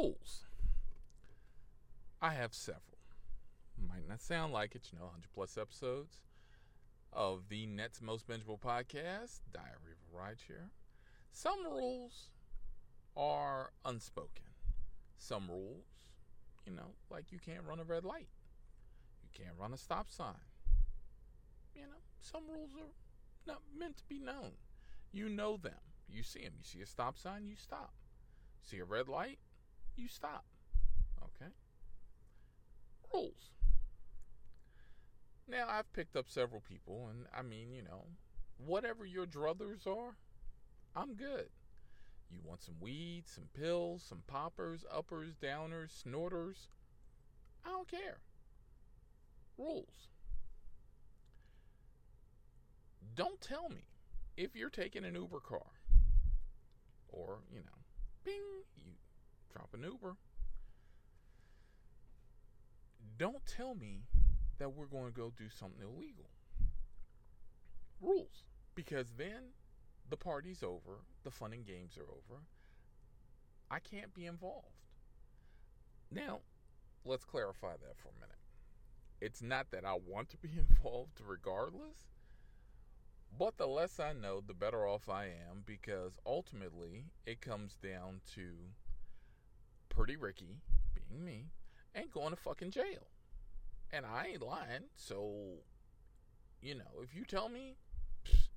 rules. I have several. Might not sound like it, you know, 100 plus episodes of the Net's Most Bingeable podcast, Diary of a Rideshare. Some rules are unspoken. Some rules, you know, like you can't run a red light, you can't run a stop sign. You know, some rules are not meant to be known. You know them. You see them. You see a stop sign, you stop. See a red light, you stop. Okay? Rules. Now, I've picked up several people, and I mean, you know, whatever your druthers are, I'm good. You want some weed, some pills, some poppers, uppers, downers, snorters? I don't care. Rules. Don't tell me if you're taking an Uber car or, you know, bing, you drop an Uber. Don't tell me that we're going to go do something illegal. Rules. Because then the party's over, the fun and games are over. I can't be involved. Now, let's clarify that for a minute. It's not that I want to be involved regardless, but the less I know, the better off I am because ultimately it comes down to Pretty Ricky, being me, and going to fucking jail. And I ain't lying, so, you know, if you tell me, psh,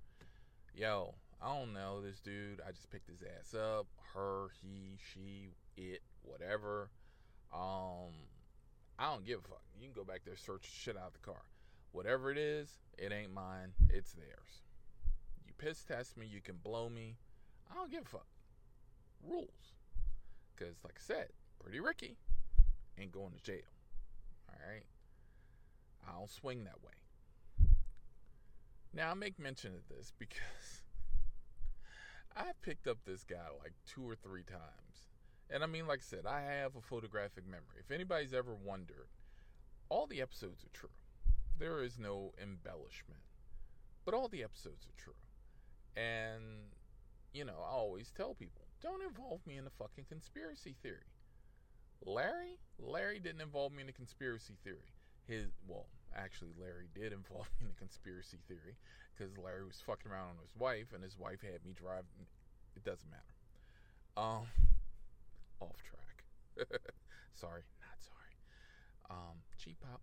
yo, I don't know this dude. I just picked his ass up. Her, he, she, it, whatever. Um, I don't give a fuck. You can go back there, search shit out the car. Whatever it is, it ain't mine. It's theirs. You piss test me. You can blow me. I don't give a fuck. Rules. Because, like I said, Pretty Ricky ain't going to jail. All right? I don't swing that way. Now, I make mention of this because I picked up this guy like two or three times. And I mean, like I said, I have a photographic memory. If anybody's ever wondered, all the episodes are true. There is no embellishment. But all the episodes are true. And, you know, I always tell people don't involve me in a fucking conspiracy theory. Larry? Larry didn't involve me in a conspiracy theory. His, well, actually, Larry did involve me in a conspiracy theory because Larry was fucking around on his wife, and his wife had me drive. It doesn't matter. Um, off track. sorry, not sorry. Um, cheap pop.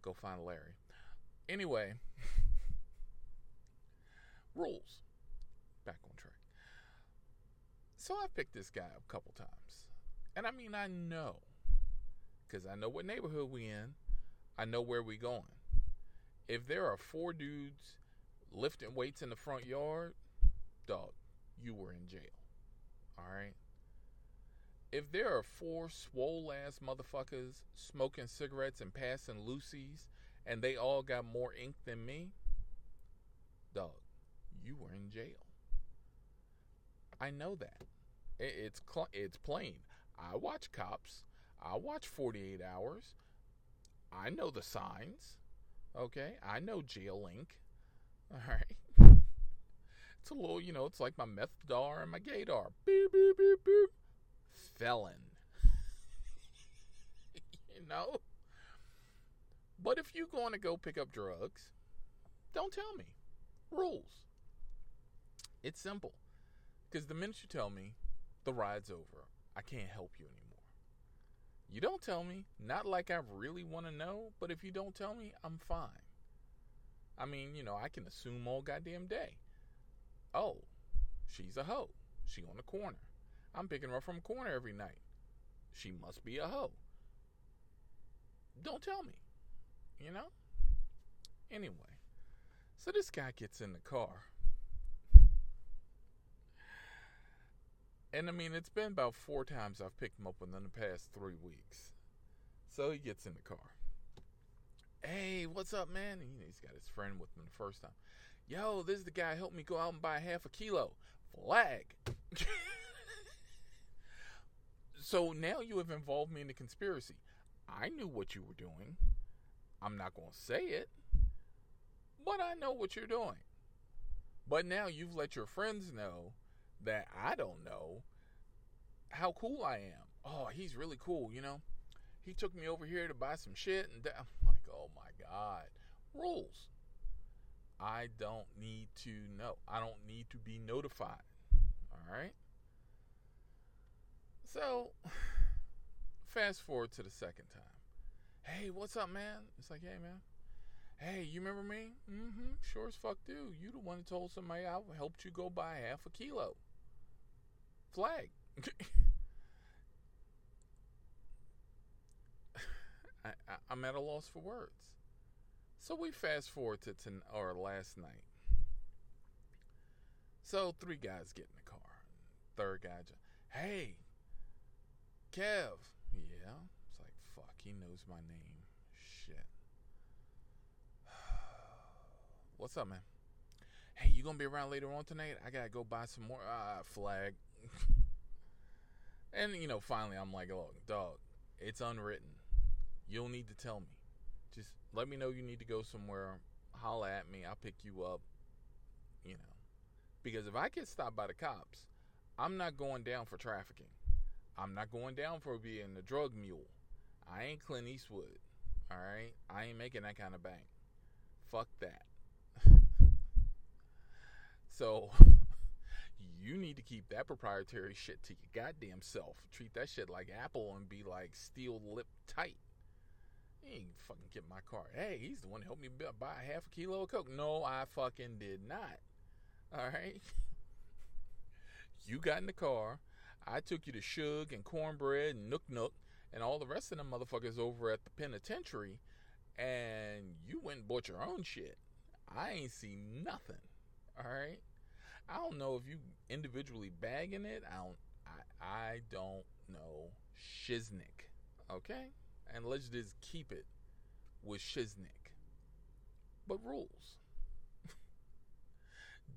Go find Larry. Anyway, rules. Back on track. So I've picked this guy up a couple times, and I mean I know, because I know what neighborhood we in. I know where we going. If there are four dudes lifting weights in the front yard, dog, you were in jail. All right. If there are four swole ass motherfuckers smoking cigarettes and passing loosies, and they all got more ink than me, dog, you were in jail. I know that. It's cl- it's plain. I watch cops. I watch 48 hours. I know the signs. Okay, I know jail ink. All right. It's a little, you know, it's like my meth dar and my gaydar. Beep, beep, beep, beep. Felon. you know? But if you're going to go pick up drugs, don't tell me. Rules. It's simple. Because the minute you tell me, the ride's over. I can't help you anymore. You don't tell me, not like I really want to know, but if you don't tell me, I'm fine. I mean, you know, I can assume all goddamn day. Oh, she's a hoe. She on the corner. I'm picking her up from a corner every night. She must be a hoe. Don't tell me. You know? Anyway, so this guy gets in the car. And I mean, it's been about four times I've picked him up within the past three weeks. So he gets in the car hey, what's up, man? He's got his friend with him the first time. Yo, this is the guy who helped me go out and buy half a kilo. Flag. so now you have involved me in the conspiracy. I knew what you were doing. I'm not going to say it, but I know what you're doing. But now you've let your friends know that I don't know how cool I am. oh, he's really cool, you know. He took me over here to buy some shit, and I'm like, oh my god, rules. I don't need to know. I don't need to be notified. All right. So, fast forward to the second time. Hey, what's up, man? It's like, hey, man. Hey, you remember me? Mm-hmm. Sure as fuck do. You the one that told somebody I helped you go buy half a kilo. Flag. I, am at a loss for words. So we fast forward to ten, or last night. So three guys get in the car. Third guy, hey, Kev. Yeah. It's like, fuck, he knows my name. Shit. What's up, man? Hey, you gonna be around later on tonight? I gotta go buy some more. Ah, flag. and, you know, finally I'm like, look, dog, it's unwritten. You don't need to tell me. Just let me know you need to go somewhere. Holla at me. I'll pick you up. You know. Because if I get stopped by the cops, I'm not going down for trafficking. I'm not going down for being a drug mule. I ain't Clint Eastwood. All right? I ain't making that kind of bank. Fuck that. so you need to keep that proprietary shit to your goddamn self. Treat that shit like Apple and be like steel lip tight. He ain't fucking get my car. Hey, he's the one who helped me buy half a kilo of coke. No, I fucking did not. All right. you got in the car. I took you to Shug and Cornbread and Nook Nook and all the rest of them motherfuckers over at the penitentiary, and you went and bought your own shit. I ain't seen nothing. All right. I don't know if you individually bagging it. I don't. I I don't know shiznick. Okay and let's just keep it with Shiznick. But rules.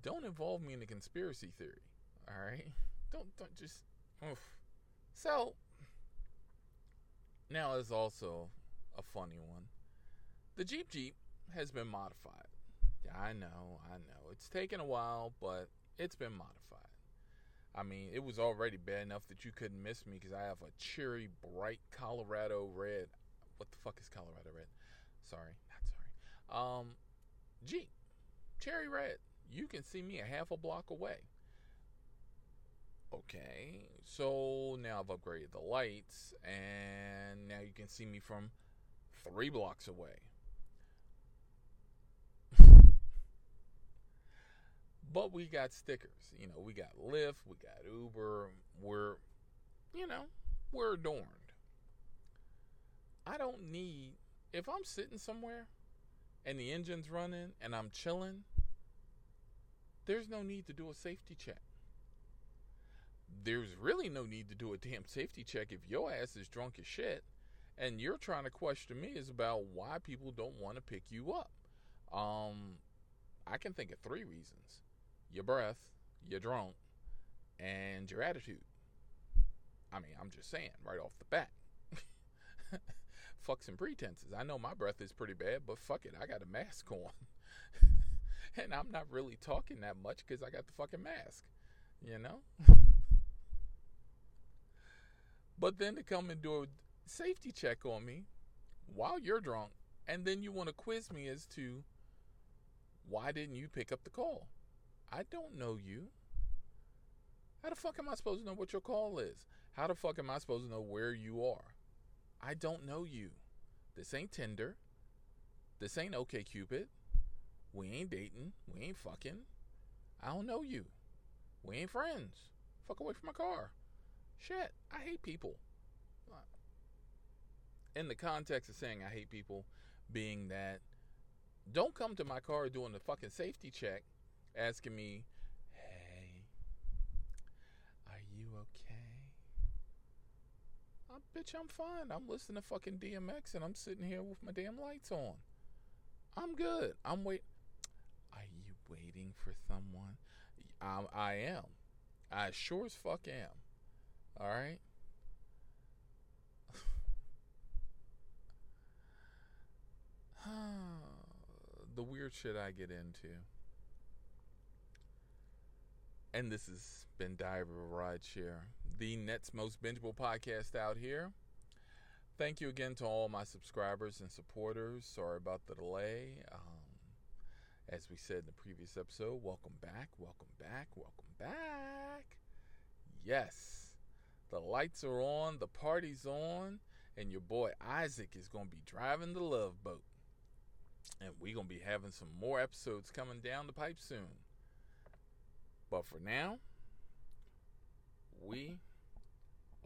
don't involve me in a conspiracy theory. All right? Don't don't just oof. So now is also a funny one. The Jeep Jeep has been modified. Yeah, I know, I know. It's taken a while, but it's been modified. I mean, it was already bad enough that you couldn't miss me because I have a cherry bright Colorado red. What the fuck is Colorado red? Sorry, not sorry. Um, Jeep, cherry red. You can see me a half a block away. Okay, so now I've upgraded the lights, and now you can see me from three blocks away. But we got stickers. You know, we got Lyft, we got Uber. We're, you know, we're adorned. I don't need, if I'm sitting somewhere and the engine's running and I'm chilling, there's no need to do a safety check. There's really no need to do a damn safety check if your ass is drunk as shit and you're trying to question me is about why people don't want to pick you up. Um, I can think of three reasons your breath, your drunk, and your attitude. I mean, I'm just saying right off the bat. fuck some pretenses. I know my breath is pretty bad, but fuck it, I got a mask on. and I'm not really talking that much because I got the fucking mask, you know? but then to come and do a safety check on me while you're drunk, and then you want to quiz me as to why didn't you pick up the call? I don't know you. How the fuck am I supposed to know what your call is? How the fuck am I supposed to know where you are? I don't know you. This ain't Tinder. This ain't OKCupid. We ain't dating. We ain't fucking. I don't know you. We ain't friends. Fuck away from my car. Shit, I hate people. In the context of saying I hate people, being that don't come to my car doing the fucking safety check asking me, hey, are you okay? I bitch, I'm fine. I'm listening to fucking DMX and I'm sitting here with my damn lights on. I'm good. I'm wait. Are you waiting for someone? I, I am. I sure as fuck am. All right. the weird shit I get into. And this has been a Rideshare, the Net's most bingeable podcast out here. Thank you again to all my subscribers and supporters. Sorry about the delay. Um, as we said in the previous episode, welcome back, welcome back, welcome back. Yes, the lights are on, the party's on, and your boy Isaac is going to be driving the love boat. And we're going to be having some more episodes coming down the pipe soon. But for now, we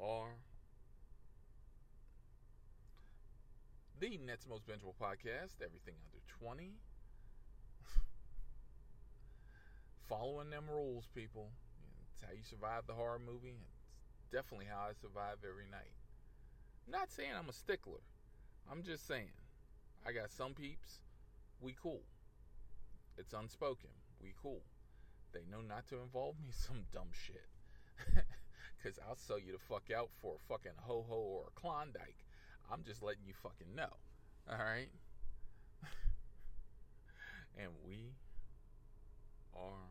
are the Net's Most Bingeable Podcast, everything under 20. Following them rules, people. It's how you survive the horror movie. It's definitely how I survive every night. I'm not saying I'm a stickler. I'm just saying. I got some peeps. We cool. It's unspoken. We cool. They know not to involve me some dumb shit. Because I'll sell you the fuck out for a fucking ho ho or a Klondike. I'm just letting you fucking know. Alright? and we are